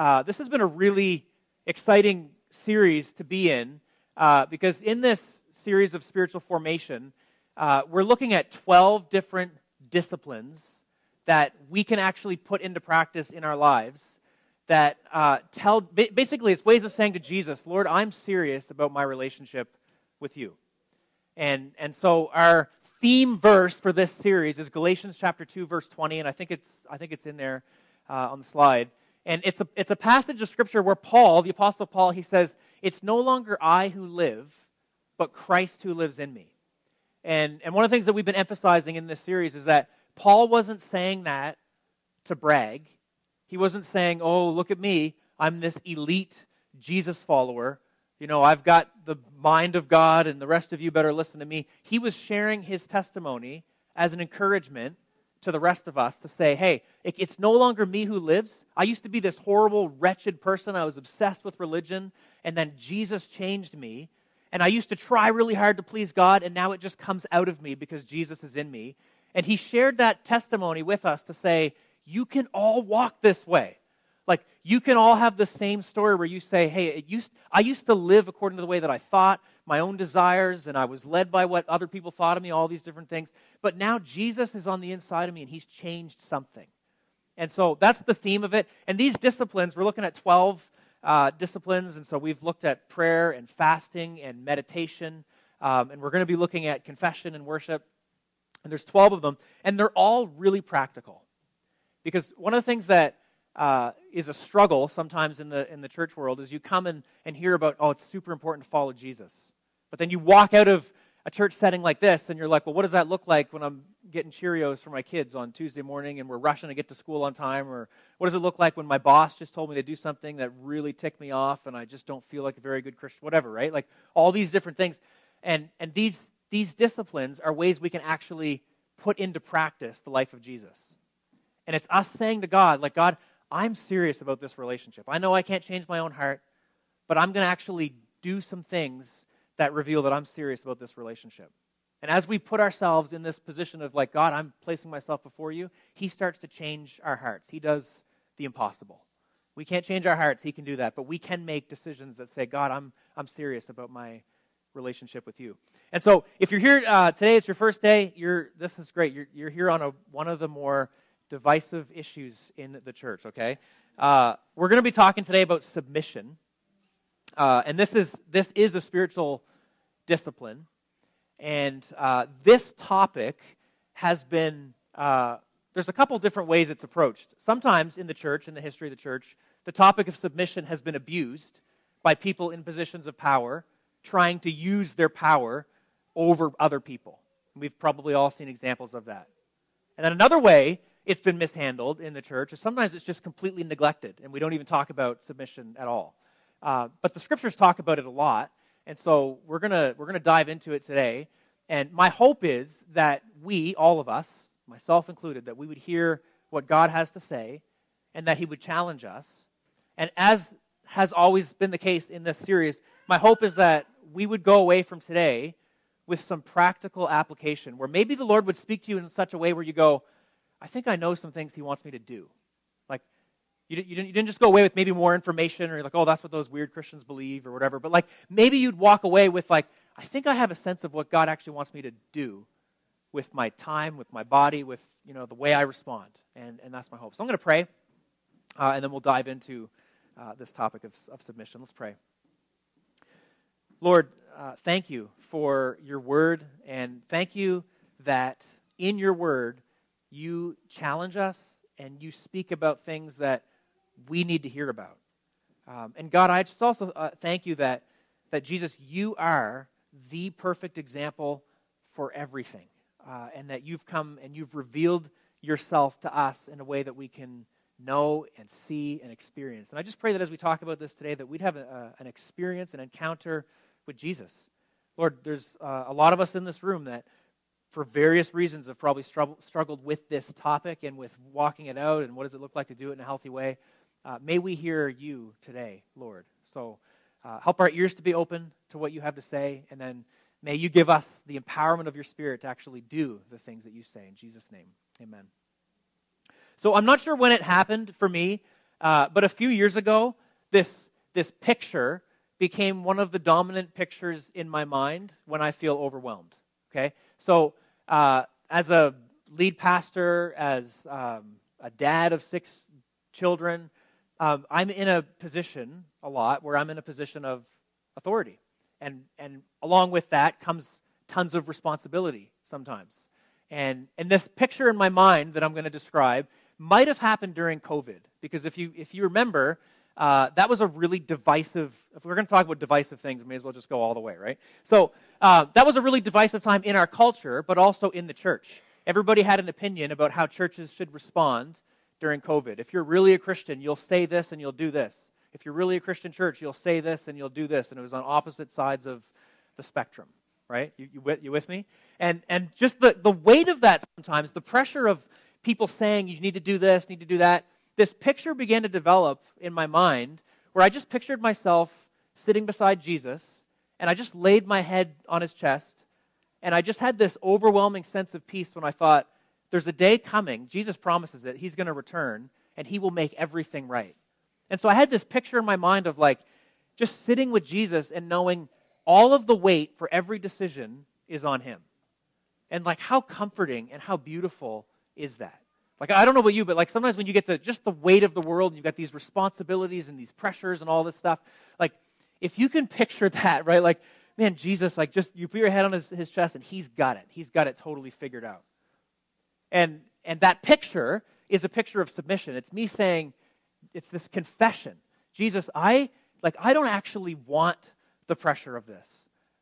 uh, this has been a really exciting series to be in uh, because in this series of spiritual formation, uh, we're looking at 12 different disciplines that we can actually put into practice in our lives that uh, tell basically it's ways of saying to jesus lord i'm serious about my relationship with you. And and so our theme verse for this series is galatians chapter 2 verse 20 and i think it's i think it's in there uh, on the slide and it's a, it's a passage of scripture where paul the apostle paul he says it's no longer i who live but christ who lives in me and and one of the things that we've been emphasizing in this series is that paul wasn't saying that to brag he wasn't saying, oh, look at me. I'm this elite Jesus follower. You know, I've got the mind of God, and the rest of you better listen to me. He was sharing his testimony as an encouragement to the rest of us to say, hey, it's no longer me who lives. I used to be this horrible, wretched person. I was obsessed with religion, and then Jesus changed me. And I used to try really hard to please God, and now it just comes out of me because Jesus is in me. And he shared that testimony with us to say, you can all walk this way. Like, you can all have the same story where you say, hey, used, I used to live according to the way that I thought, my own desires, and I was led by what other people thought of me, all these different things. But now Jesus is on the inside of me and he's changed something. And so that's the theme of it. And these disciplines, we're looking at 12 uh, disciplines. And so we've looked at prayer and fasting and meditation. Um, and we're going to be looking at confession and worship. And there's 12 of them. And they're all really practical. Because one of the things that uh, is a struggle sometimes in the, in the church world is you come and, and hear about, oh, it's super important to follow Jesus. But then you walk out of a church setting like this and you're like, well, what does that look like when I'm getting Cheerios for my kids on Tuesday morning and we're rushing to get to school on time? Or what does it look like when my boss just told me to do something that really ticked me off and I just don't feel like a very good Christian? Whatever, right? Like all these different things. And, and these, these disciplines are ways we can actually put into practice the life of Jesus. And it's us saying to God, like, God, I'm serious about this relationship. I know I can't change my own heart, but I'm going to actually do some things that reveal that I'm serious about this relationship. And as we put ourselves in this position of, like, God, I'm placing myself before you, He starts to change our hearts. He does the impossible. We can't change our hearts, He can do that, but we can make decisions that say, God, I'm, I'm serious about my relationship with you. And so, if you're here uh, today, it's your first day, you're, this is great. You're, you're here on a, one of the more divisive issues in the church, okay? Uh, we're going to be talking today about submission. Uh, and this is, this is a spiritual discipline. And uh, this topic has been, uh, there's a couple different ways it's approached. Sometimes in the church, in the history of the church, the topic of submission has been abused by people in positions of power trying to use their power over other people. We've probably all seen examples of that. And then another way it's been mishandled in the church, sometimes it's just completely neglected, and we don't even talk about submission at all. Uh, but the scriptures talk about it a lot, and so we're gonna we're gonna dive into it today. And my hope is that we, all of us, myself included, that we would hear what God has to say, and that He would challenge us. And as has always been the case in this series, my hope is that we would go away from today with some practical application, where maybe the Lord would speak to you in such a way where you go, I think I know some things he wants me to do. Like, you, you, didn't, you didn't just go away with maybe more information or you're like, oh, that's what those weird Christians believe or whatever. But like, maybe you'd walk away with like, I think I have a sense of what God actually wants me to do with my time, with my body, with, you know, the way I respond. And, and that's my hope. So I'm going to pray, uh, and then we'll dive into uh, this topic of, of submission. Let's pray. Lord, uh, thank you for your word, and thank you that in your word, you challenge us and you speak about things that we need to hear about. Um, and God, I just also uh, thank you that, that Jesus, you are the perfect example for everything. Uh, and that you've come and you've revealed yourself to us in a way that we can know and see and experience. And I just pray that as we talk about this today, that we'd have a, an experience, an encounter with Jesus. Lord, there's uh, a lot of us in this room that for various reasons, have probably struggled with this topic and with walking it out and what does it look like to do it in a healthy way. Uh, may we hear you today, Lord. So uh, help our ears to be open to what you have to say, and then may you give us the empowerment of your Spirit to actually do the things that you say. In Jesus' name, amen. So I'm not sure when it happened for me. Uh, but a few years ago, this, this picture became one of the dominant pictures in my mind when I feel overwhelmed. Okay? So, uh, as a lead pastor, as um, a dad of six children, um, I'm in a position a lot where I'm in a position of authority. And, and along with that comes tons of responsibility sometimes. And, and this picture in my mind that I'm going to describe might have happened during COVID. Because if you, if you remember, uh, that was a really divisive, if we're going to talk about divisive things, may as well just go all the way, right? So uh, that was a really divisive time in our culture, but also in the church. Everybody had an opinion about how churches should respond during COVID. If you're really a Christian, you'll say this and you'll do this. If you're really a Christian church, you'll say this and you'll do this. And it was on opposite sides of the spectrum, right? You, you, you with me? And, and just the, the weight of that sometimes, the pressure of people saying you need to do this, need to do that, this picture began to develop in my mind where I just pictured myself sitting beside Jesus and I just laid my head on his chest and I just had this overwhelming sense of peace when I thought, there's a day coming, Jesus promises it, he's going to return and he will make everything right. And so I had this picture in my mind of like just sitting with Jesus and knowing all of the weight for every decision is on him. And like how comforting and how beautiful is that? Like I don't know about you, but like sometimes when you get the just the weight of the world and you've got these responsibilities and these pressures and all this stuff, like if you can picture that, right? Like, man, Jesus, like just you put your head on his, his chest and he's got it. He's got it totally figured out. And and that picture is a picture of submission. It's me saying, it's this confession. Jesus, I like I don't actually want the pressure of this.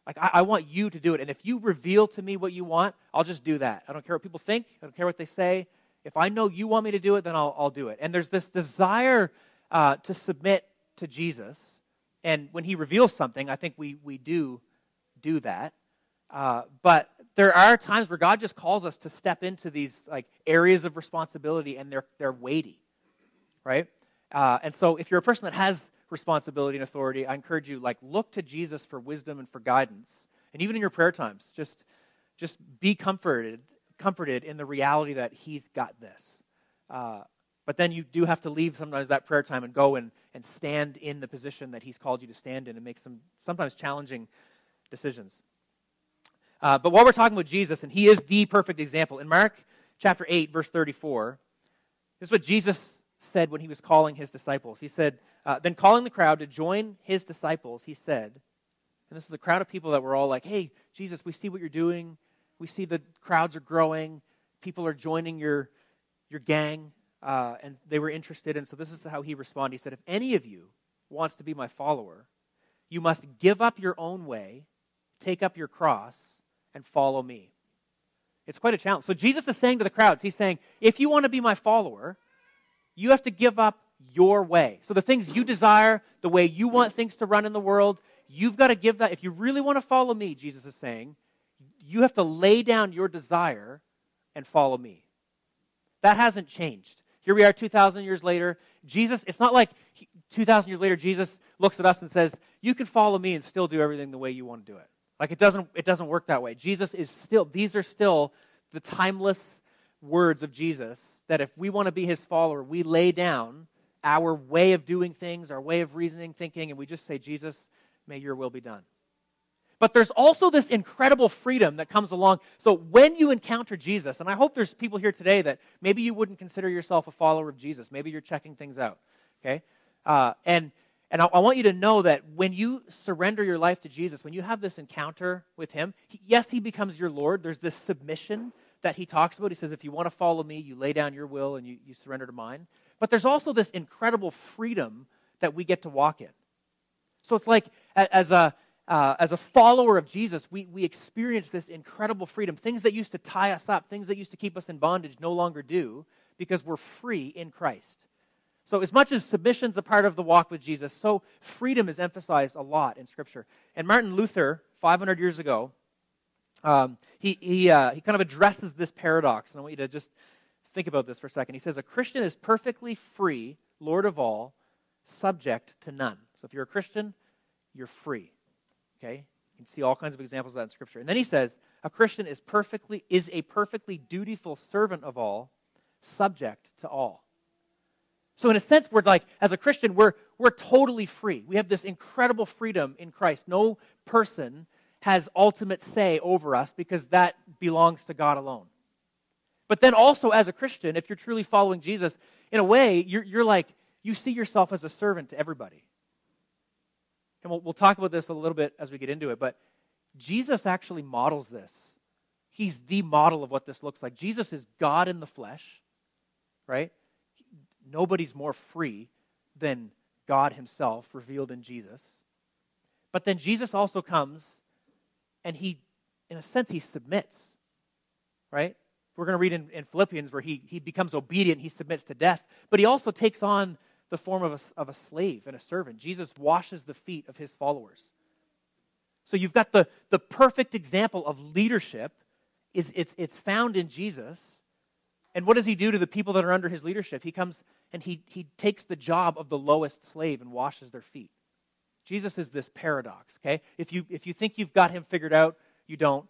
Like I, I, want you to do it. And if you reveal to me what you want, I'll just do that. I don't care what people think. I don't care what they say. If I know you want me to do it, then I'll, I'll do it. And there's this desire uh, to submit to Jesus. And when he reveals something, I think we, we do do that. Uh, but there are times where God just calls us to step into these like areas of responsibility, and they're they're weighty, right? Uh, and so, if you're a person that has responsibility and authority, I encourage you, like, look to Jesus for wisdom and for guidance. And even in your prayer times, just, just be comforted, comforted in the reality that He's got this. Uh, but then you do have to leave sometimes that prayer time and go and, and stand in the position that He's called you to stand in and make some sometimes challenging decisions. Uh, but while we're talking about Jesus, and He is the perfect example, in Mark chapter 8, verse 34, this is what Jesus said when he was calling his disciples. He said, uh, then calling the crowd to join his disciples, he said, and this is a crowd of people that were all like, hey, Jesus, we see what you're doing. We see the crowds are growing. People are joining your, your gang. Uh, and they were interested. And so this is how he responded. He said, If any of you wants to be my follower, you must give up your own way, take up your cross, and follow me. It's quite a challenge. So Jesus is saying to the crowds, He's saying, If you want to be my follower, you have to give up your way. So the things you desire, the way you want things to run in the world, you've got to give that. If you really want to follow me, Jesus is saying, you have to lay down your desire and follow me. That hasn't changed. Here we are 2,000 years later. Jesus, it's not like 2,000 years later, Jesus looks at us and says, You can follow me and still do everything the way you want to do it. Like it doesn't, it doesn't work that way. Jesus is still, these are still the timeless words of Jesus that if we want to be his follower, we lay down our way of doing things, our way of reasoning, thinking, and we just say, Jesus, may your will be done. But there's also this incredible freedom that comes along. So when you encounter Jesus, and I hope there's people here today that maybe you wouldn't consider yourself a follower of Jesus. Maybe you're checking things out. Okay? Uh, and and I, I, want you to know that when you surrender your life to Jesus, when you have this encounter with Him, he, yes, He becomes your Lord. There's this submission that he talks about. He says, if you want to follow me, you lay down your will and you, you surrender to mine. But there's also this incredible freedom that we get to walk in. So it's like, as a, uh, as a follower of Jesus, we, we experience this incredible freedom. Things that used to tie us up, things that used to keep us in bondage, no longer do because we're free in Christ. So, as much as submission is a part of the walk with Jesus, so freedom is emphasized a lot in Scripture. And Martin Luther, 500 years ago, um, he, he, uh, he kind of addresses this paradox. And I want you to just think about this for a second. He says, A Christian is perfectly free, Lord of all, subject to none. So if you're a Christian, you're free. Okay? You can see all kinds of examples of that in Scripture. And then he says, A Christian is perfectly is a perfectly dutiful servant of all, subject to all. So, in a sense, we're like, as a Christian, we're, we're totally free. We have this incredible freedom in Christ. No person has ultimate say over us because that belongs to God alone. But then also, as a Christian, if you're truly following Jesus, in a way, you're, you're like, you see yourself as a servant to everybody. And we'll, we'll talk about this a little bit as we get into it, but Jesus actually models this. He's the model of what this looks like. Jesus is God in the flesh, right? Nobody's more free than God Himself revealed in Jesus. But then Jesus also comes and He, in a sense, He submits, right? We're going to read in, in Philippians where he, he becomes obedient, he submits to death, but he also takes on the form of a, of a slave and a servant. Jesus washes the feet of his followers. So you've got the, the perfect example of leadership. Is it's, it's found in Jesus. And what does he do to the people that are under his leadership? He comes and he, he takes the job of the lowest slave and washes their feet. Jesus is this paradox, okay? If you, if you think you've got him figured out, you don't.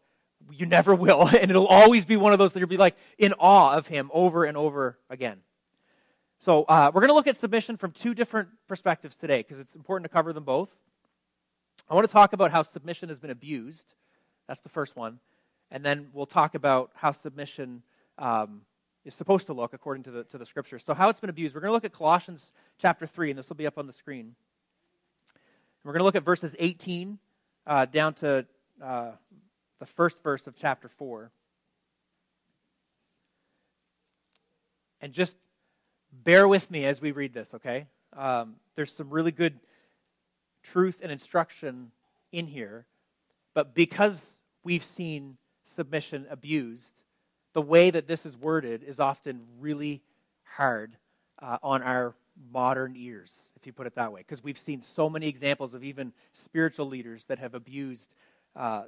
You never will. And it'll always be one of those that you'll be like in awe of him over and over again. So uh, we're going to look at submission from two different perspectives today because it's important to cover them both. I want to talk about how submission has been abused. That's the first one. And then we'll talk about how submission um, is supposed to look according to the, to the scriptures. So, how it's been abused. We're going to look at Colossians chapter 3, and this will be up on the screen. We're going to look at verses 18 uh, down to uh, the first verse of chapter 4. And just bear with me as we read this, okay? Um, there's some really good truth and instruction in here, but because we've seen submission abused, the way that this is worded is often really hard uh, on our modern ears, if you put it that way, because we've seen so many examples of even spiritual leaders that have abused uh,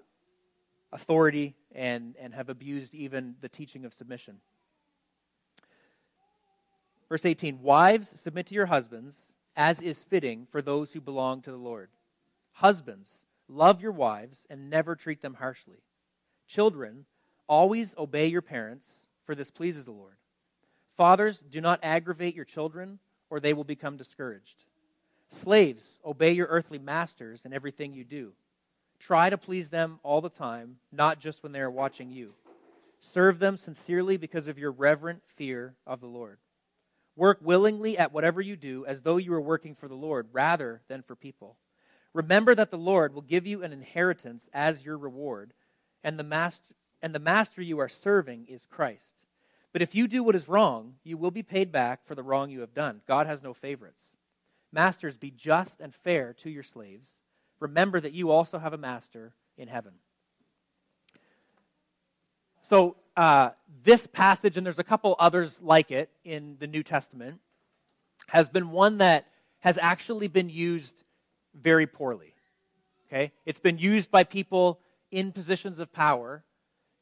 authority and, and have abused even the teaching of submission. Verse 18 Wives, submit to your husbands, as is fitting for those who belong to the Lord. Husbands, love your wives and never treat them harshly. Children, always obey your parents, for this pleases the Lord. Fathers, do not aggravate your children, or they will become discouraged. Slaves, obey your earthly masters in everything you do Try to please them all the time, not just when they are watching you. Serve them sincerely because of your reverent fear of the Lord. Work willingly at whatever you do as though you were working for the Lord rather than for people. Remember that the Lord will give you an inheritance as your reward, and the master, and the master you are serving is Christ. But if you do what is wrong, you will be paid back for the wrong you have done. God has no favorites. Masters, be just and fair to your slaves remember that you also have a master in heaven. So, uh, this passage, and there's a couple others like it in the New Testament, has been one that has actually been used very poorly. Okay? It's been used by people in positions of power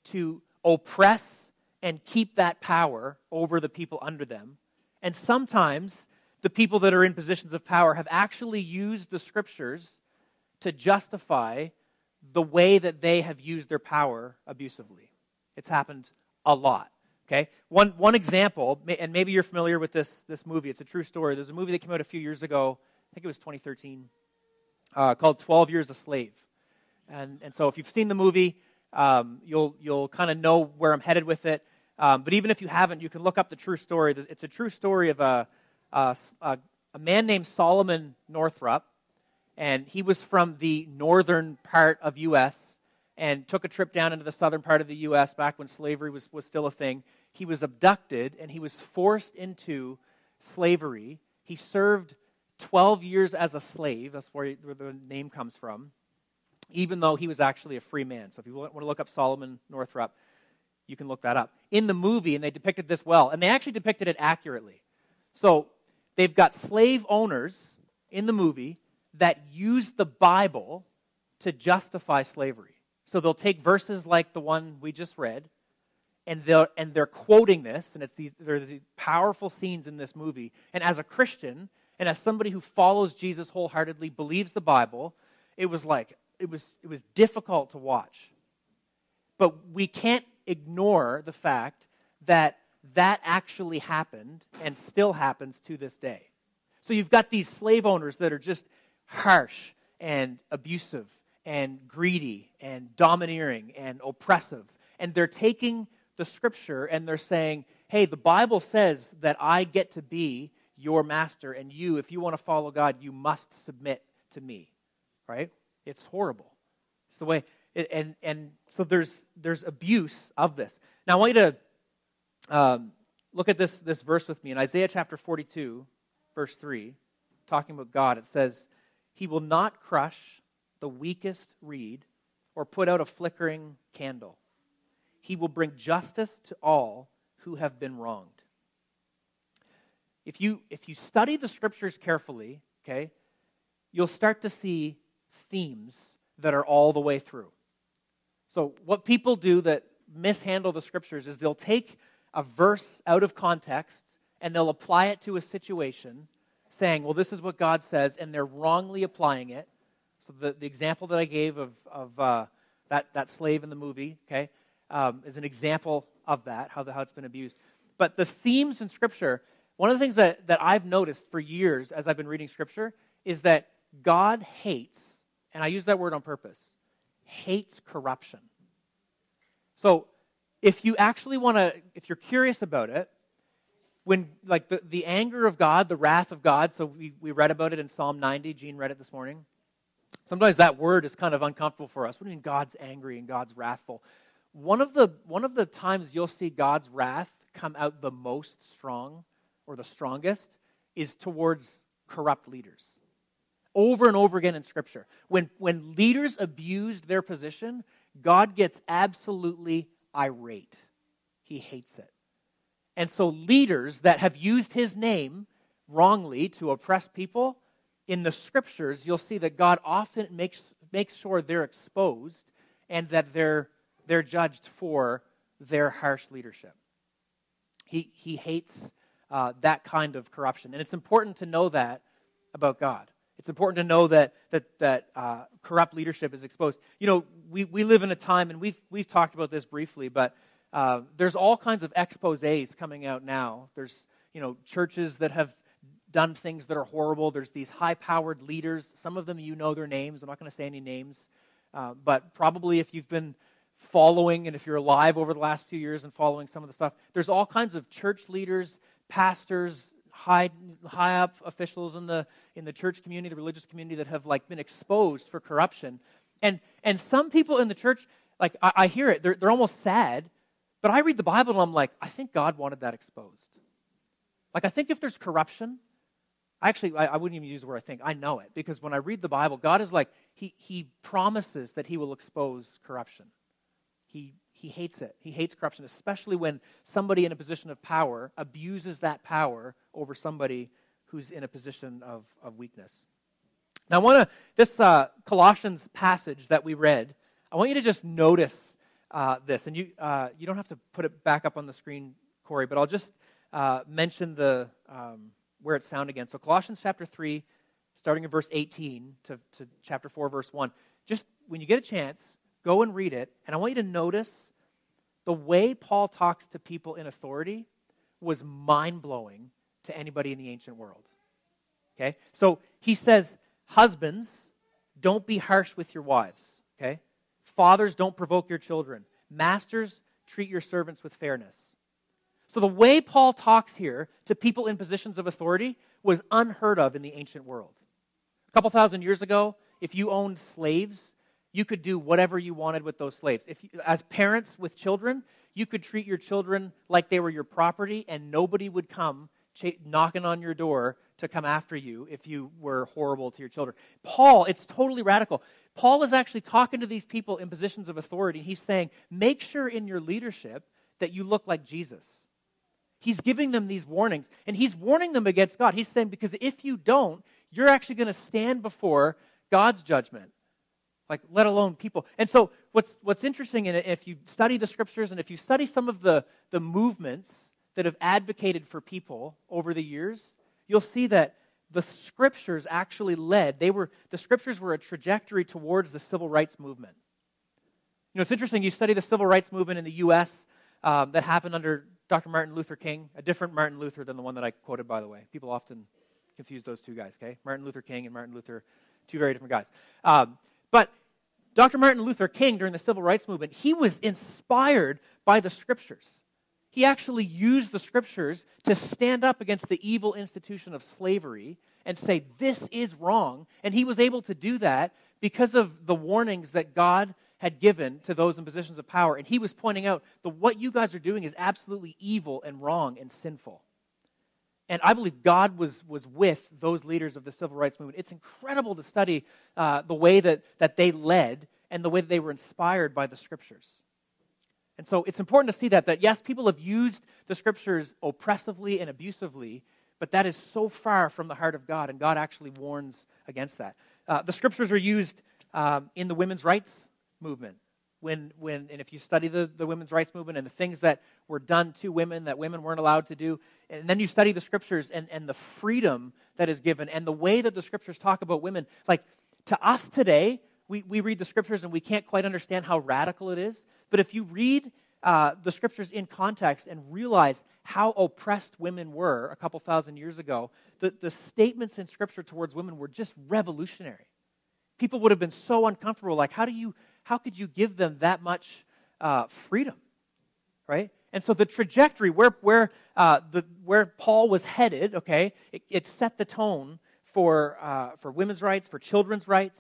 to oppress and keep that power over the people under them. And sometimes the people that are in positions of power have actually used the scriptures to justify the way that they have used their power abusively. It's happened a lot. Okay? One, one example, and maybe you're familiar with this, this movie, it's a true story. There's a movie that came out a few years ago, I think it was 2013, uh, called 12 Years a Slave. And, and so if you've seen the movie, um, you'll, you'll kind of know where I'm headed with it. Um, but even if you haven't, you can look up the true story. It's a true story of a, a, a man named Solomon Northup, and he was from the northern part of U.S. and took a trip down into the southern part of the U.S. back when slavery was, was still a thing. He was abducted and he was forced into slavery. He served 12 years as a slave. That's where, where the name comes from, even though he was actually a free man. So if you want to look up Solomon Northup, you can look that up. In the movie, and they depicted this well, and they actually depicted it accurately. So they've got slave owners in the movie that use the Bible to justify slavery. So they'll take verses like the one we just read, and they're, and they're quoting this, and it's these, these powerful scenes in this movie. And as a Christian, and as somebody who follows Jesus wholeheartedly, believes the Bible, it was like, it was, it was difficult to watch. But we can't ignore the fact that that actually happened and still happens to this day. So you've got these slave owners that are just harsh and abusive and greedy and domineering and oppressive. And they're taking the scripture and they're saying, hey, the Bible says that I get to be your master, and you, if you want to follow God, you must submit to me. Right? It's horrible. It's the way, it, and, and so there's, there's abuse of this. Now, I want you to um, look at this, this verse with me. In Isaiah chapter 42, verse 3, talking about God, it says, He will not crush the weakest reed or put out a flickering candle. He will bring justice to all who have been wronged. If you, if you study the scriptures carefully, okay, you'll start to see themes that are all the way through. So, what people do that mishandle the scriptures is they'll take a verse out of context and they'll apply it to a situation, saying, well, this is what God says, and they're wrongly applying it. So, the, the example that I gave of, of uh, that, that slave in the movie, okay, um, is an example of that, how, the, how it's been abused. But the themes in Scripture, one of the things that, that I've noticed for years as I've been reading Scripture is that God hates, and I use that word on purpose, hates corruption. So if you actually want to, if you're curious about it, when like the, the anger of God, the wrath of God, so we, we read about it in Psalm 90, Gene read it this morning. Sometimes that word is kind of uncomfortable for us. What do you mean God's angry and God's wrathful? One of the one of the times you'll see God's wrath come out the most strong or the strongest is towards corrupt leaders. Over and over again in Scripture. When, when leaders abused their position, God gets absolutely irate. He hates it. And so, leaders that have used his name wrongly to oppress people, in the scriptures, you'll see that God often makes, makes sure they're exposed and that they're, they're judged for their harsh leadership. He, he hates uh, that kind of corruption. And it's important to know that about God. It's important to know that, that, that uh, corrupt leadership is exposed. You know, we, we live in a time, and we've, we've talked about this briefly, but uh, there's all kinds of exposes coming out now. There's, you know, churches that have done things that are horrible. There's these high powered leaders. Some of them you know their names. I'm not going to say any names. Uh, but probably if you've been following and if you're alive over the last few years and following some of the stuff, there's all kinds of church leaders, pastors, high, high up officials in the, in the church community, the religious community that have like been exposed for corruption. And, and some people in the church, like I, I hear it, they're, they're almost sad, but I read the Bible and I'm like, I think God wanted that exposed. Like I think if there's corruption, actually I, I wouldn't even use the word I think, I know it. Because when I read the Bible, God is like, He, he promises that He will expose corruption. He he hates it. He hates corruption, especially when somebody in a position of power abuses that power over somebody who's in a position of, of weakness. Now, I want to, this uh, Colossians passage that we read, I want you to just notice uh, this. And you, uh, you don't have to put it back up on the screen, Corey, but I'll just uh, mention the, um, where it's found again. So, Colossians chapter 3, starting in verse 18 to, to chapter 4, verse 1. Just when you get a chance, go and read it. And I want you to notice the way Paul talks to people in authority was mind blowing to anybody in the ancient world. Okay? So he says, Husbands, don't be harsh with your wives. Okay? Fathers, don't provoke your children. Masters, treat your servants with fairness. So the way Paul talks here to people in positions of authority was unheard of in the ancient world. A couple thousand years ago, if you owned slaves, you could do whatever you wanted with those slaves. If you, as parents with children, you could treat your children like they were your property, and nobody would come ch- knocking on your door to come after you if you were horrible to your children. Paul, it's totally radical. Paul is actually talking to these people in positions of authority. And he's saying, make sure in your leadership that you look like Jesus. He's giving them these warnings, and he's warning them against God. He's saying, because if you don't, you're actually going to stand before God's judgment like let alone people and so what's what's interesting in it if you study the scriptures and if you study some of the the movements that have advocated for people over the years you'll see that the scriptures actually led they were the scriptures were a trajectory towards the civil rights movement you know it's interesting you study the civil rights movement in the us um, that happened under Dr. Martin Luther King, a different Martin Luther than the one that I quoted, by the way. People often confuse those two guys, okay? Martin Luther King and Martin Luther, two very different guys. Um, but Dr. Martin Luther King, during the civil rights movement, he was inspired by the scriptures. He actually used the scriptures to stand up against the evil institution of slavery and say, This is wrong. And he was able to do that because of the warnings that God had given to those in positions of power. And he was pointing out that what you guys are doing is absolutely evil and wrong and sinful. And I believe God was, was with those leaders of the civil rights movement. It's incredible to study uh, the way that, that they led and the way that they were inspired by the scriptures. And so it's important to see that, that yes, people have used the scriptures oppressively and abusively, but that is so far from the heart of God, and God actually warns against that. Uh, the scriptures are used um, in the women's rights movement. When, when, and if you study the, the women's rights movement and the things that were done to women that women weren't allowed to do, and then you study the scriptures and, and the freedom that is given and the way that the scriptures talk about women, like to us today, we, we read the scriptures and we can't quite understand how radical it is. But if you read uh, the scriptures in context and realize how oppressed women were a couple thousand years ago, the, the statements in scripture towards women were just revolutionary. People would have been so uncomfortable. Like, how do you how could you give them that much uh, freedom? Right? And so the trajectory where, where, uh, the, where Paul was headed, okay, it, it set the tone for, uh, for women's rights, for children's rights.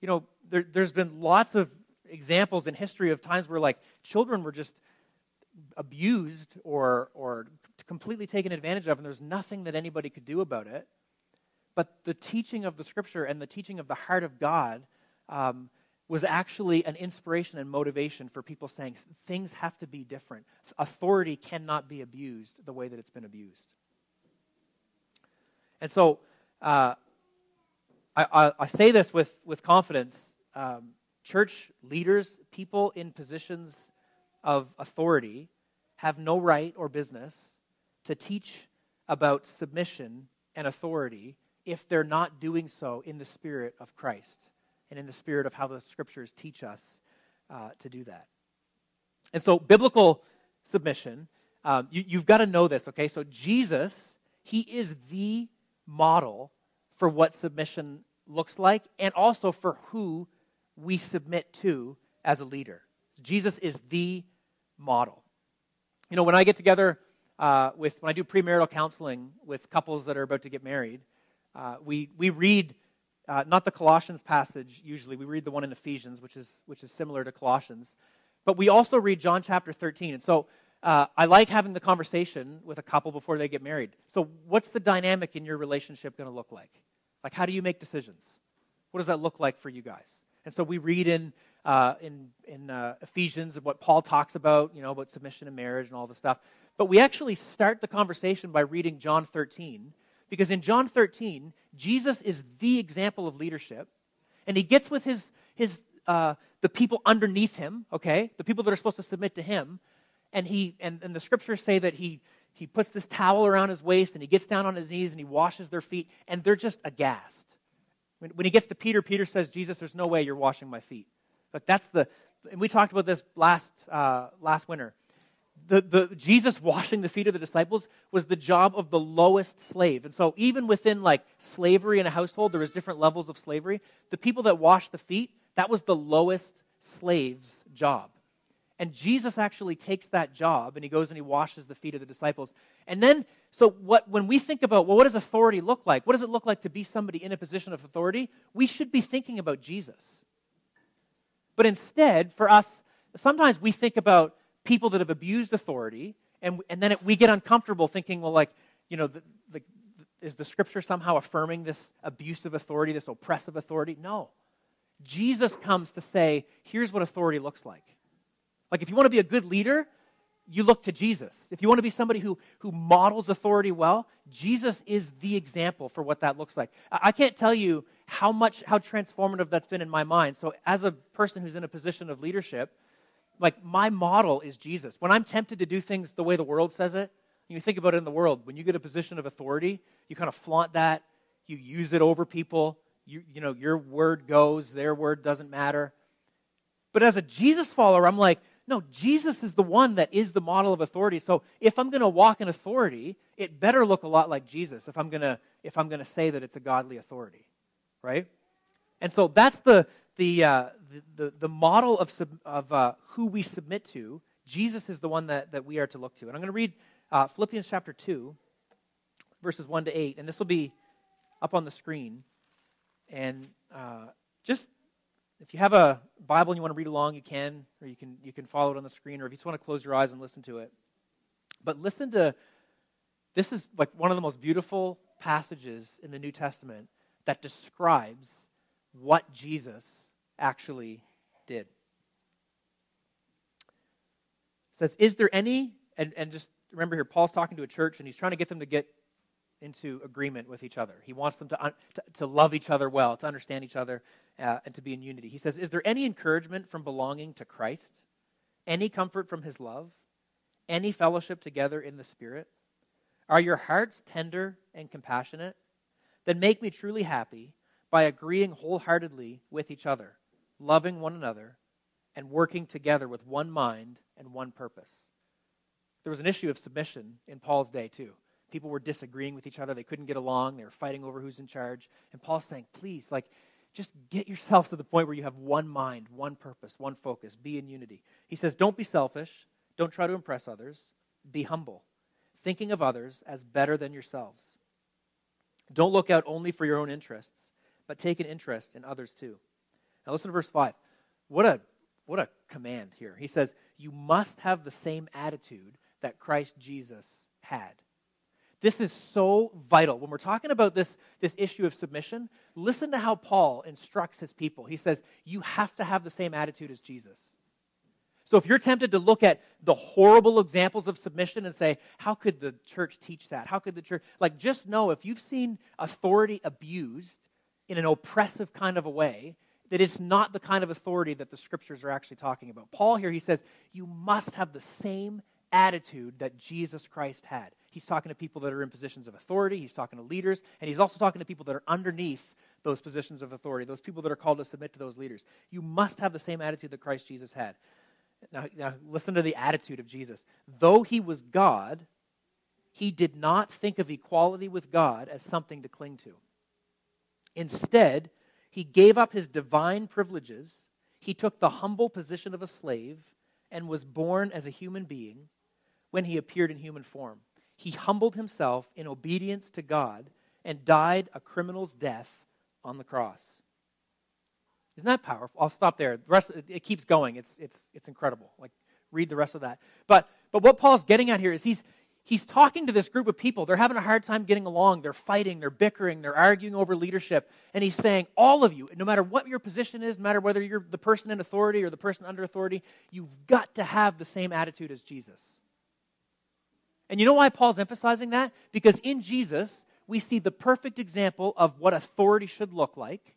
You know, there, there's been lots of examples in history of times where, like, children were just abused or, or completely taken advantage of, and there's nothing that anybody could do about it. But the teaching of the scripture and the teaching of the heart of God um, was actually an inspiration and motivation for people saying things have to be different. Authority cannot be abused the way that it's been abused. And so uh, I, I, I, say this with, with confidence. Um, church leaders, people in positions of authority, have no right or business to teach about submission and authority if they're not doing so in the spirit of Christ and in the spirit of how the scriptures teach us uh, to do that. And so, biblical submission, um, you, you've got to know this, okay? So, Jesus, he is the model for what submission looks like and also for who we submit to as a leader. Jesus is the model. You know, when I get together uh, with, when I do premarital counseling with couples that are about to get married, uh, we, we read uh, not the Colossians passage usually. We read the one in Ephesians, which is, which is similar to Colossians. But we also read John chapter 13. And so uh, I like having the conversation with a couple before they get married. So, what's the dynamic in your relationship going to look like? Like, how do you make decisions? What does that look like for you guys? And so we read in, uh, in, in uh, Ephesians what Paul talks about, you know, about submission and marriage and all this stuff. But we actually start the conversation by reading John 13 because in John 13, Jesus is the example of leadership, and he gets with his, his, uh, the people underneath him, okay, the people that are supposed to submit to him, and, he, and, and the scriptures say that he, he puts this towel around his waist and he gets down on his knees and he washes their feet, and they're just aghast. When, when he gets to Peter, Peter says, Jesus, there's no way you're washing my feet. But that's the, and we talked about this last, uh, last winter the, the, Jesus washing the feet of the disciples was the job of the lowest slave. And so, even within like slavery in a household, there was different levels of slavery. The people that washed the feet, that was the lowest slave's job. And Jesus actually takes that job and he goes and he washes the feet of the disciples. And then, so what, when we think about, well, what does authority look like? What does it look like to be somebody in a position of authority? We should be thinking about Jesus. But instead, for us, sometimes we think about people that have abused authority, and, and then it, we get uncomfortable thinking, well, like, you know, the, the, is the scripture somehow affirming this abusive authority, this oppressive authority? No. Jesus comes to say, here's what authority looks like. Like, if you want to be a good leader, you look to Jesus. If you want to be somebody who, who models authority well, Jesus is the example for what that looks like. I can't tell you how much, how transformative that's been in my mind. So, as a person who's in a position of leadership, like my model is Jesus. When I'm tempted to do things the way the world says it, you think about it in the world, when you get a position of authority, you kind of flaunt that, you use it over people, you, you know, your word goes, their word doesn't matter. But as a Jesus follower, I'm like, no, Jesus is the one that is the model of authority. So if I'm going to walk in authority, it better look a lot like Jesus if I'm going to if I'm going to say that it's a godly authority, right? And so that's the the uh, the, the, model of of uh, who we submit to. Jesus is the one that that we are to look to. And I'm going to read uh, Philippians chapter two, verses one to eight, and this will be up on the screen. And uh, just if you have a Bible and you want to read along, you can, or you can, you can follow it on the screen, or if you just want to close your eyes and listen to it. But listen to this is like one of the most beautiful passages in the New Testament that describes what Jesus actually did. It says, Is there any, and, and just remember here, Paul's talking to a church and he's trying to get them to get into agreement with each other. He wants them to, to, to love each other well, to understand each other, uh, and to be in unity. He says, Is there any encouragement from belonging to Christ? Any comfort from his love? Any fellowship together in the Spirit? Are your hearts tender and compassionate? Then make me truly happy by agreeing wholeheartedly with each other, loving one another, and working together with one mind and one purpose. There was an issue of submission in Paul's day, too. People were disagreeing with each other. They couldn't get along. They were fighting over who's in charge. And Paul's saying, please, like, just get yourself to the point where you have one mind, one purpose, one focus. Be in unity. He says, don't be selfish. Don't try to impress others. Be humble, thinking of others as better than yourselves. Don't look out only for your own interests, but take an interest in others too. Now listen to verse 5. What a what a command here. He says, "You must have the same attitude that Christ Jesus had." This is so vital. When we're talking about this, this issue of submission, listen to how Paul instructs his people. He says, You have to have the same attitude as Jesus. So if you're tempted to look at the horrible examples of submission and say, How could the church teach that? How could the church? Like, just know if you've seen authority abused in an oppressive kind of a way, that it's not the kind of authority that the scriptures are actually talking about. Paul here, he says, You must have the same attitude that Jesus Christ had. He's talking to people that are in positions of authority, he's talking to leaders, and he's also talking to people that are underneath those positions of authority, those people that are called to submit to those leaders. You must have the same attitude that Christ Jesus had. Now, now listen to the attitude of Jesus. Though he was God, he did not think of equality with God as something to cling to. Instead, he gave up his divine privileges, he took the humble position of a slave, and was born as a human being when he appeared in human form. He humbled himself in obedience to God and died a criminal's death on the cross. Isn't that powerful? I'll stop there. The rest it keeps going. It's it's it's incredible. Like read the rest of that. But but what Paul's getting at here is he's he's talking to this group of people. They're having a hard time getting along. They're fighting, they're bickering, they're arguing over leadership. And he's saying, all of you, no matter what your position is, no matter whether you're the person in authority or the person under authority, you've got to have the same attitude as Jesus. And you know why Paul's emphasizing that? Because in Jesus, we see the perfect example of what authority should look like,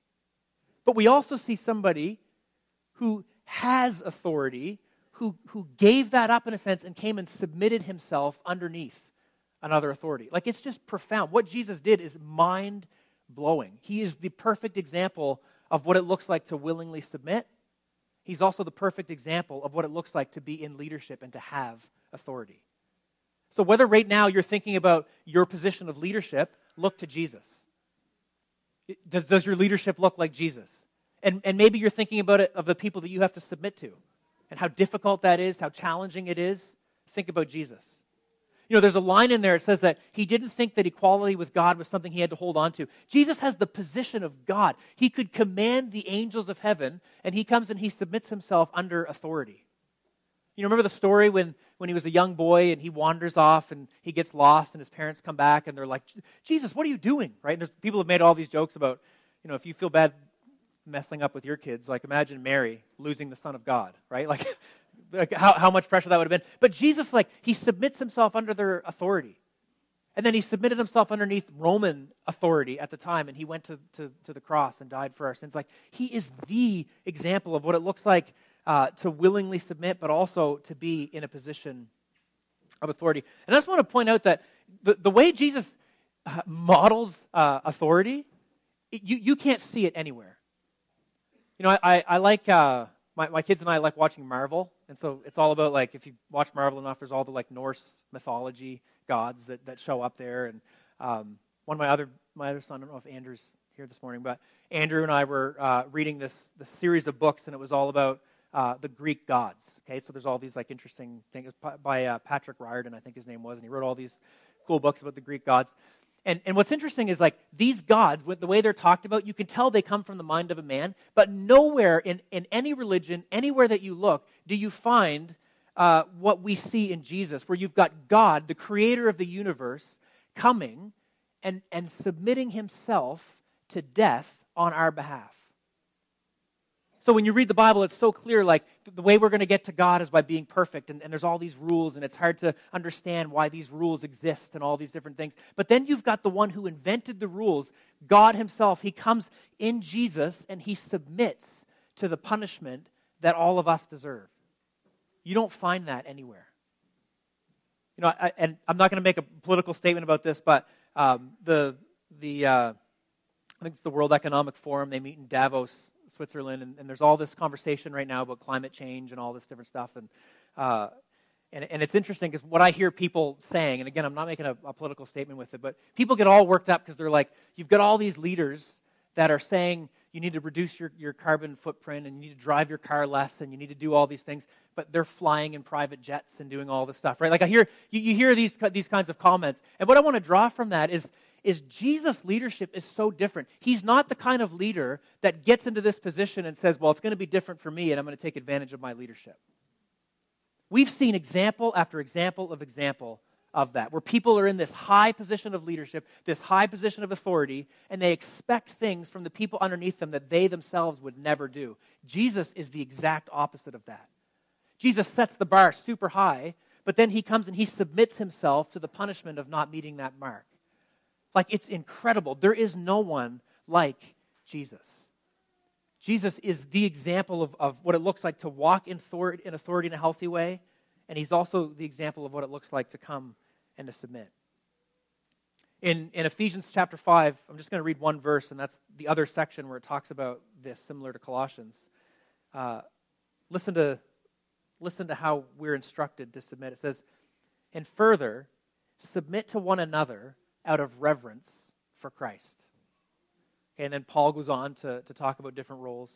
but we also see somebody who has authority, who, who gave that up in a sense and came and submitted himself underneath another authority. Like it's just profound. What Jesus did is mind blowing. He is the perfect example of what it looks like to willingly submit. He's also the perfect example of what it looks like to be in leadership and to have authority. So, whether right now you're thinking about your position of leadership, look to Jesus. Does, does your leadership look like Jesus? And, and maybe you're thinking about it of the people that you have to submit to and how difficult that is, how challenging it is. Think about Jesus. You know, there's a line in there that says that he didn't think that equality with God was something he had to hold on to. Jesus has the position of God. He could command the angels of heaven, and he comes and he submits himself under authority. You know, remember the story when, when he was a young boy and he wanders off and he gets lost and his parents come back and they're like, Jesus, what are you doing? Right? And there's, people have made all these jokes about, you know, if you feel bad messing up with your kids, like imagine Mary losing the Son of God, right? Like, like how, how much pressure that would have been. But Jesus, like, he submits himself under their authority. And then he submitted himself underneath Roman authority at the time, and he went to, to, to the cross and died for our sins. Like, he is the example of what it looks like uh, to willingly submit, but also to be in a position of authority. And I just want to point out that the, the way Jesus uh, models uh, authority, it, you, you can't see it anywhere. You know, I, I, like, uh, my, my kids and I like watching Marvel. And so it's all about, like, if you watch Marvel enough, there's all the, like, Norse mythology gods that, that show up there. And um, one of my other, my other son, I don't know if Andrew's here this morning, but Andrew and I were uh, reading this, this series of books, and it was all about uh, the Greek gods. Okay, so there's all these like interesting things by uh, Patrick Riordan, I think his name was, and he wrote all these cool books about the Greek gods. And, and what's interesting is like these gods, the way they're talked about, you can tell they come from the mind of a man, but nowhere in, in any religion, anywhere that you look, do you find uh, what we see in Jesus, where you've got God, the creator of the universe, coming and, and submitting himself to death on our behalf. So when you read the Bible, it's so clear like the way we're going to get to God is by being perfect, and, and, there's all these rules, and it's hard to understand why these rules exist and all these different things. But then you've got the one who invented the rules, God Himself. He comes in Jesus and He submits to the punishment that all of us deserve. You don't find that anywhere. You know, I, and I'm not going to make a political statement about this, but um, the the uh, I think it's the World Economic Forum. They meet in Davos Switzerland, and, and, there's all this conversation right now about climate change and all this different stuff. And, uh, and, and, it's interesting because what I hear people saying, and again, I'm not making a, a political statement with it, but people get all worked up because they're like, you've got all these leaders that are saying you need to reduce your, your carbon footprint and you need to drive your car less and you need to do all these things, but they're flying in private jets and doing all this stuff, right? Like I hear, you, you hear these, these kinds of comments. And what I want to draw from that is is Jesus' leadership is so different. He's not the kind of leader that gets into this position and says, Well, it's going to be different for me, and I'm going to take advantage of my leadership. We've seen example after example of example of that, where people are in this high position of leadership, this high position of authority, and they expect things from the people underneath them that they themselves would never do. Jesus is the exact opposite of that. Jesus sets the bar super high, but then he comes and he submits himself to the punishment of not meeting that mark. Like, it's incredible. There is no one like Jesus. Jesus is the example of, of what it looks like to walk in authority, in authority in a healthy way, and he's also the example of what it looks like to come and to submit. In, in Ephesians chapter 5, I'm just going to read one verse, and that's the other section where it talks about this, similar to Colossians. Uh, listen, to, listen to how we're instructed to submit. It says, And further, submit to one another out of reverence for Christ. Okay, and then Paul goes on to, to talk about different roles.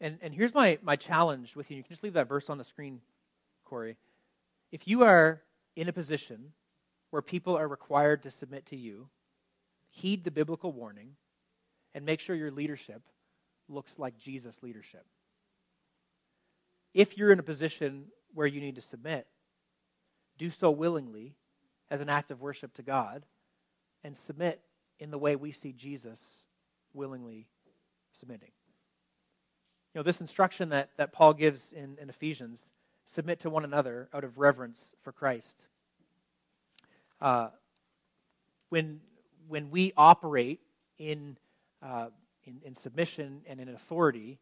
And, and here's my, my challenge with you. You can just leave that verse on the screen, Corey. If you are in a position where people are required to submit to you, heed the biblical warning and make sure your leadership looks like Jesus' leadership. If you're in a position where you need to submit, do so willingly as an act of worship to God and submit in the way we see Jesus willingly submitting. You know, this instruction that, that Paul gives in, in Ephesians submit to one another out of reverence for Christ. Uh, when, when we operate in, uh, in, in submission and in authority,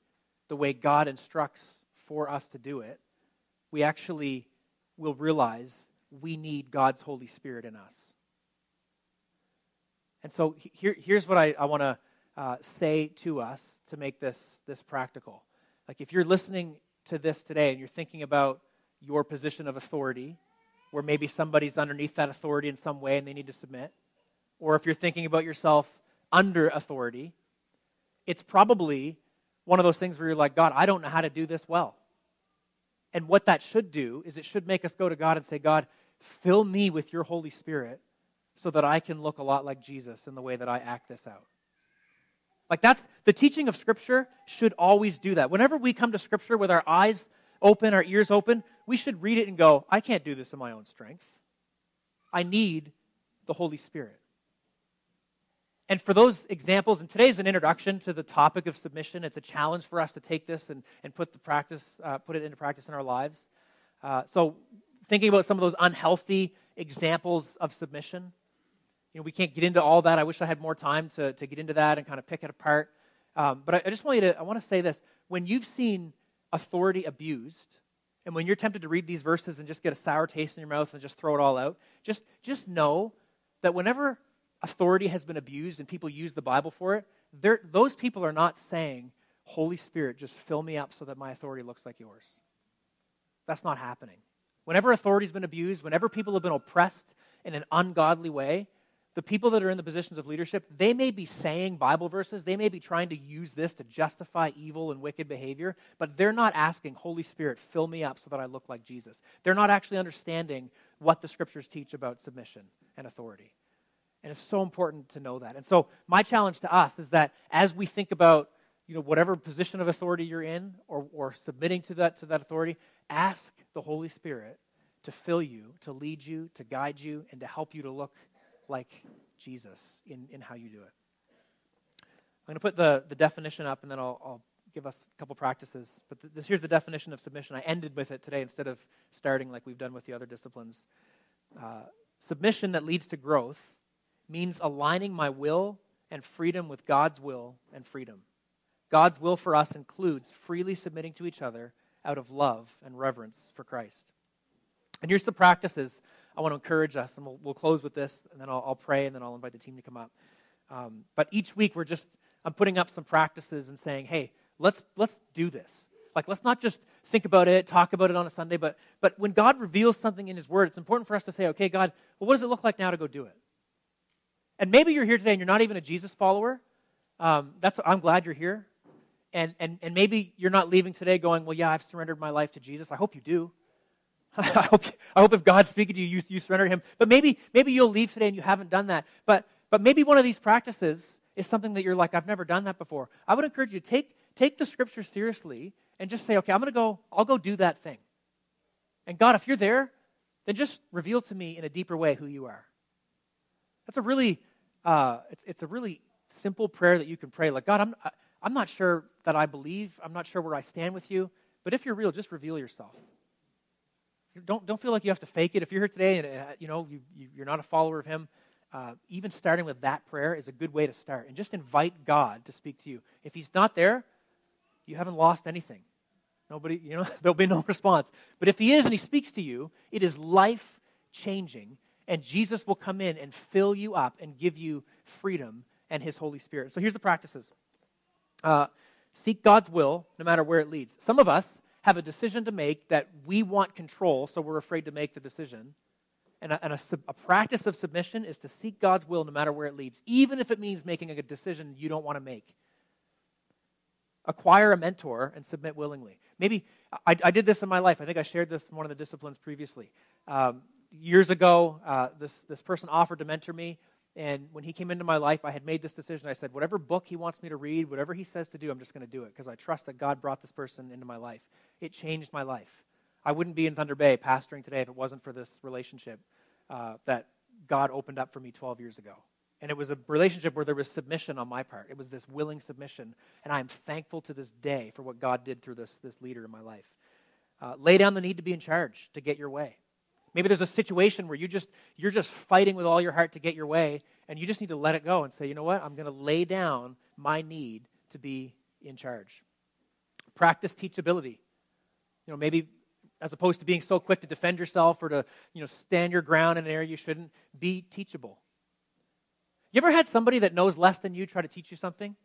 the way God instructs for us to do it, we actually will realize we need God's Holy Spirit in us. And so here, here's what I, I want to uh, say to us to make this, this practical. Like if you're listening to this today and you're thinking about your position of authority, where maybe somebody's underneath that authority in some way and they need to submit, or if you're thinking about yourself under authority, it's probably one of those things where you're like, God, I don't know how to do this well. And what that should do is it should make us go to God and say, God, Fill me with your Holy Spirit so that I can look a lot like Jesus in the way that I act this out. Like that's the teaching of Scripture should always do that. Whenever we come to Scripture with our eyes open, our ears open, we should read it and go, I can't do this in my own strength. I need the Holy Spirit. And for those examples, and today's an introduction to the topic of submission. It's a challenge for us to take this and, and put the practice, uh, put it into practice in our lives. Uh, so thinking about some of those unhealthy examples of submission. You know, we can't get into all that. I wish I had more time to, to get into that and kind of pick it apart. Um, but I, I, just want you to, I want to say this. When you've seen authority abused, and when you're tempted to read these verses and just get a sour taste in your mouth and just throw it all out, just, just know that whenever authority has been abused and people use the Bible for it, those people are not saying, Holy Spirit, just fill me up so that my authority looks like yours. That's not happening. Whenever authority's been abused, whenever people have been oppressed in an ungodly way, the people that are in the positions of leadership, they may be saying Bible verses, they may be trying to use this to justify evil and wicked behavior, but they're not asking, Holy Spirit, fill me up so that I look like Jesus. They're not actually understanding what the scriptures teach about submission and authority. And it's so important to know that. And so, my challenge to us is that as we think about you know, whatever position of authority you're in or, or submitting to that, to that authority, ask the Holy Spirit to fill you, to lead you, to guide you, and to help you to look like Jesus in, in how you do it. I'm going to put the, the definition up and then I'll, I'll give us a couple practices. But this, here's the definition of submission. I ended with it today instead of starting like we've done with the other disciplines. Uh, submission that leads to growth means aligning my will and freedom with God's will and freedom. God's will for us includes freely submitting to each other out of love and reverence for Christ. And here's the practices I want to encourage us, and we'll, we'll close with this, and then I'll, I'll, pray, and then I'll invite the team to come up. Um, but each week, we're just, I'm putting up some practices and saying, hey, let's, let's do this. Like, let's not just think about it, talk about it on a Sunday, but, but when God reveals something in His Word, it's important for us to say, okay, God, well, what does it look like now to go do it? And maybe you're here today and you're not even a Jesus follower. Um, that's, I'm glad you're here. And, and, and maybe you're not leaving today going, well, yeah, I've surrendered my life to Jesus. I hope you do. I hope, I hope if God's speaking to you, you, you surrender him. But maybe, maybe you'll leave today and you haven't done that. But, but maybe one of these practices is something that you're like, I've never done that before. I would encourage you to take, take the scripture seriously and just say, okay, I'm going to go, I'll go do that thing. And God, if you're there, then just reveal to me in a deeper way who you are. That's a really, uh, it's, it's a really simple prayer that you can pray. Like, God, I'm, I'm not sure that I believe. I'm not sure where I stand with you. But if you're real, just reveal yourself. Don't, don't feel like you have to fake it. If you're here today and uh, you know you, you, are not a follower of Him, uh, even starting with that prayer is a good way to start. And just invite God to speak to you. If He's not there, you haven't lost anything. Nobody, you know, there'll be no response. But if He is and He speaks to you, it is life changing, and Jesus will come in and fill you up and give you freedom and His Holy Spirit. So here's the practices. Uh, seek God's will no matter where it leads. Some of us have a decision to make that we want control, so we're afraid to make the decision. And, a, and a, a, practice of submission is to seek God's will no matter where it leads, even if it means making a decision you don't want to make. Acquire a mentor and submit willingly. Maybe I, I did this in my life. I think I shared this in one of the disciplines previously. Um, years ago, uh, this, this person offered to mentor me. And when he came into my life, I had made this decision. I said, whatever book he wants me to read, whatever he says to do, I'm just going to do it because I trust that God brought this person into my life. It changed my life. I wouldn't be in Thunder Bay pastoring today if it wasn't for this relationship uh, that God opened up for me 12 years ago. And it was a relationship where there was submission on my part. It was this willing submission. And I am thankful to this day for what God did through this, this leader in my life. Uh, lay down the need to be in charge to get your way. Maybe there's a situation where you just you're just fighting with all your heart to get your way, and you just need to let it go and say, you know what? I'm going to lay down my need to be in charge. Practice teachability. You know, maybe as opposed to being so quick to defend yourself or to you know stand your ground in an area you shouldn't, be teachable. You ever had somebody that knows less than you try to teach you something?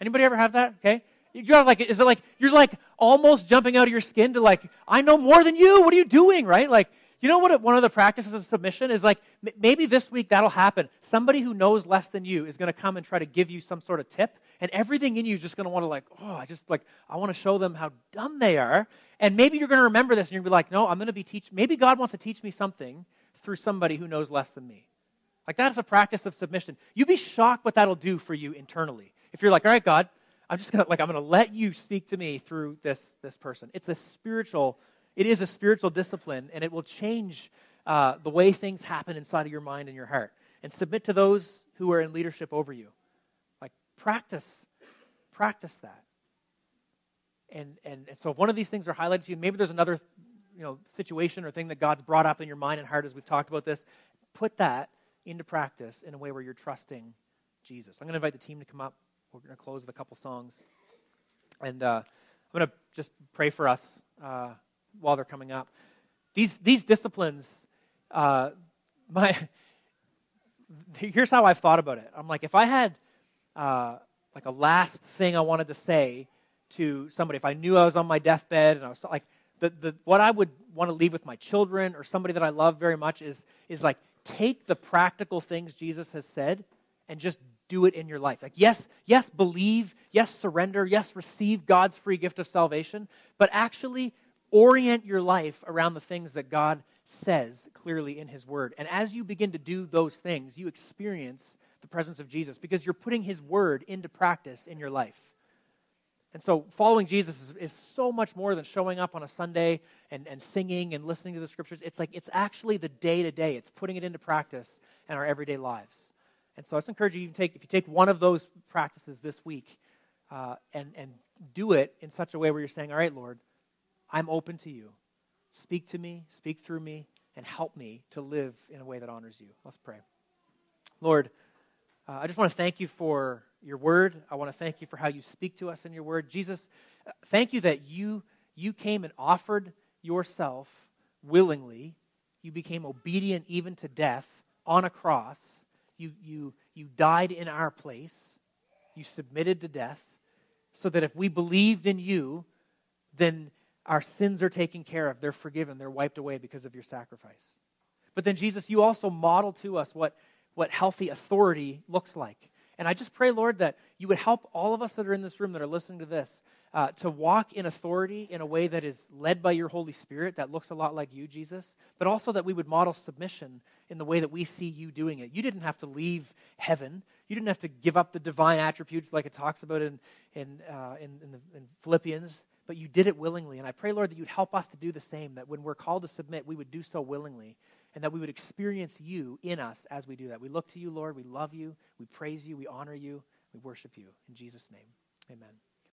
Anybody ever have that? Okay. You're like, is it like you're like almost jumping out of your skin to like, I know more than you. What are you doing? Right? Like you know what one of the practices of submission is like? Maybe this week that'll happen. Somebody who knows less than you is going to come and try to give you some sort of tip, and everything in you is just going to want to like, oh, I just like I want to show them how dumb they are. And maybe you're going to remember this, and you're going to be like, no, I'm going to be teach. Maybe God wants to teach me something through somebody who knows less than me. Like that is a practice of submission. You'd be shocked what that'll do for you internally. If you're like, all right, God, I'm just gonna like I'm gonna let you speak to me through this this person. It's a spiritual it is a spiritual discipline, and it will change uh, the way things happen inside of your mind and your heart. And submit to those who are in leadership over you. Like, practice, practice that. And, and, and so if one of these things are highlighted to you, maybe there's another you know, situation or thing that God's brought up in your mind and heart as we've talked about this, put that into practice in a way where you're trusting Jesus. I'm going to invite the team to come up. We're going to close with a couple songs. And uh, I'm going to just pray for us. Uh, while they're coming up. These, these disciplines, uh, my, here's how I've thought about it. I'm like, if I had uh, like a last thing I wanted to say to somebody, if I knew I was on my deathbed and I was like, the, the, what I would want to leave with my children or somebody that I love very much is, is like, take the practical things Jesus has said and just do it in your life. Like, yes, yes, believe, yes, surrender, yes, receive God's free gift of salvation, but actually orient your life around the things that God says clearly in His Word. And as you begin to do those things, you experience the presence of Jesus because you're putting His Word into practice in your life. And so following Jesus is, is, so much more than showing up on a Sunday and, and singing and listening to the scriptures. It's like it's actually the day to day. It's putting it into practice in our everyday lives. And so I just encourage you, you take, if you take one of those practices this week uh, and, and do it in such a way where you're saying, All right, Lord, I'm open to you. Speak to me, speak through me, and help me to live in a way that honors you. Let's pray. Lord, uh, I just want to thank you for your word. I want to thank you for how you speak to us in your word. Jesus, uh, thank you that you, you came and offered yourself willingly. You became obedient even to death on a cross. You, you, you died in our place. You submitted to death so that if we believed in you, then our sins are taken care of. They're forgiven. They're wiped away because of your sacrifice. But then, Jesus, you also model to us what, what healthy authority looks like. And I just pray, Lord, that you would help all of us that are in this room that are listening to this uh, to walk in authority in a way that is led by your Holy Spirit, that looks a lot like you, Jesus, but also that we would model submission in the way that we see you doing it. You didn't have to leave heaven. You didn't have to give up the divine attributes like it talks about in, in, uh, in, in, the, in Philippians but you did it willingly. And I pray, Lord, that you'd help us to do the same, that when we're called to submit, we would do so willingly, and that we would experience you in us as we do that. We look to you, Lord. We love you. We praise you. We honor you. We worship you. In Jesus' name, amen.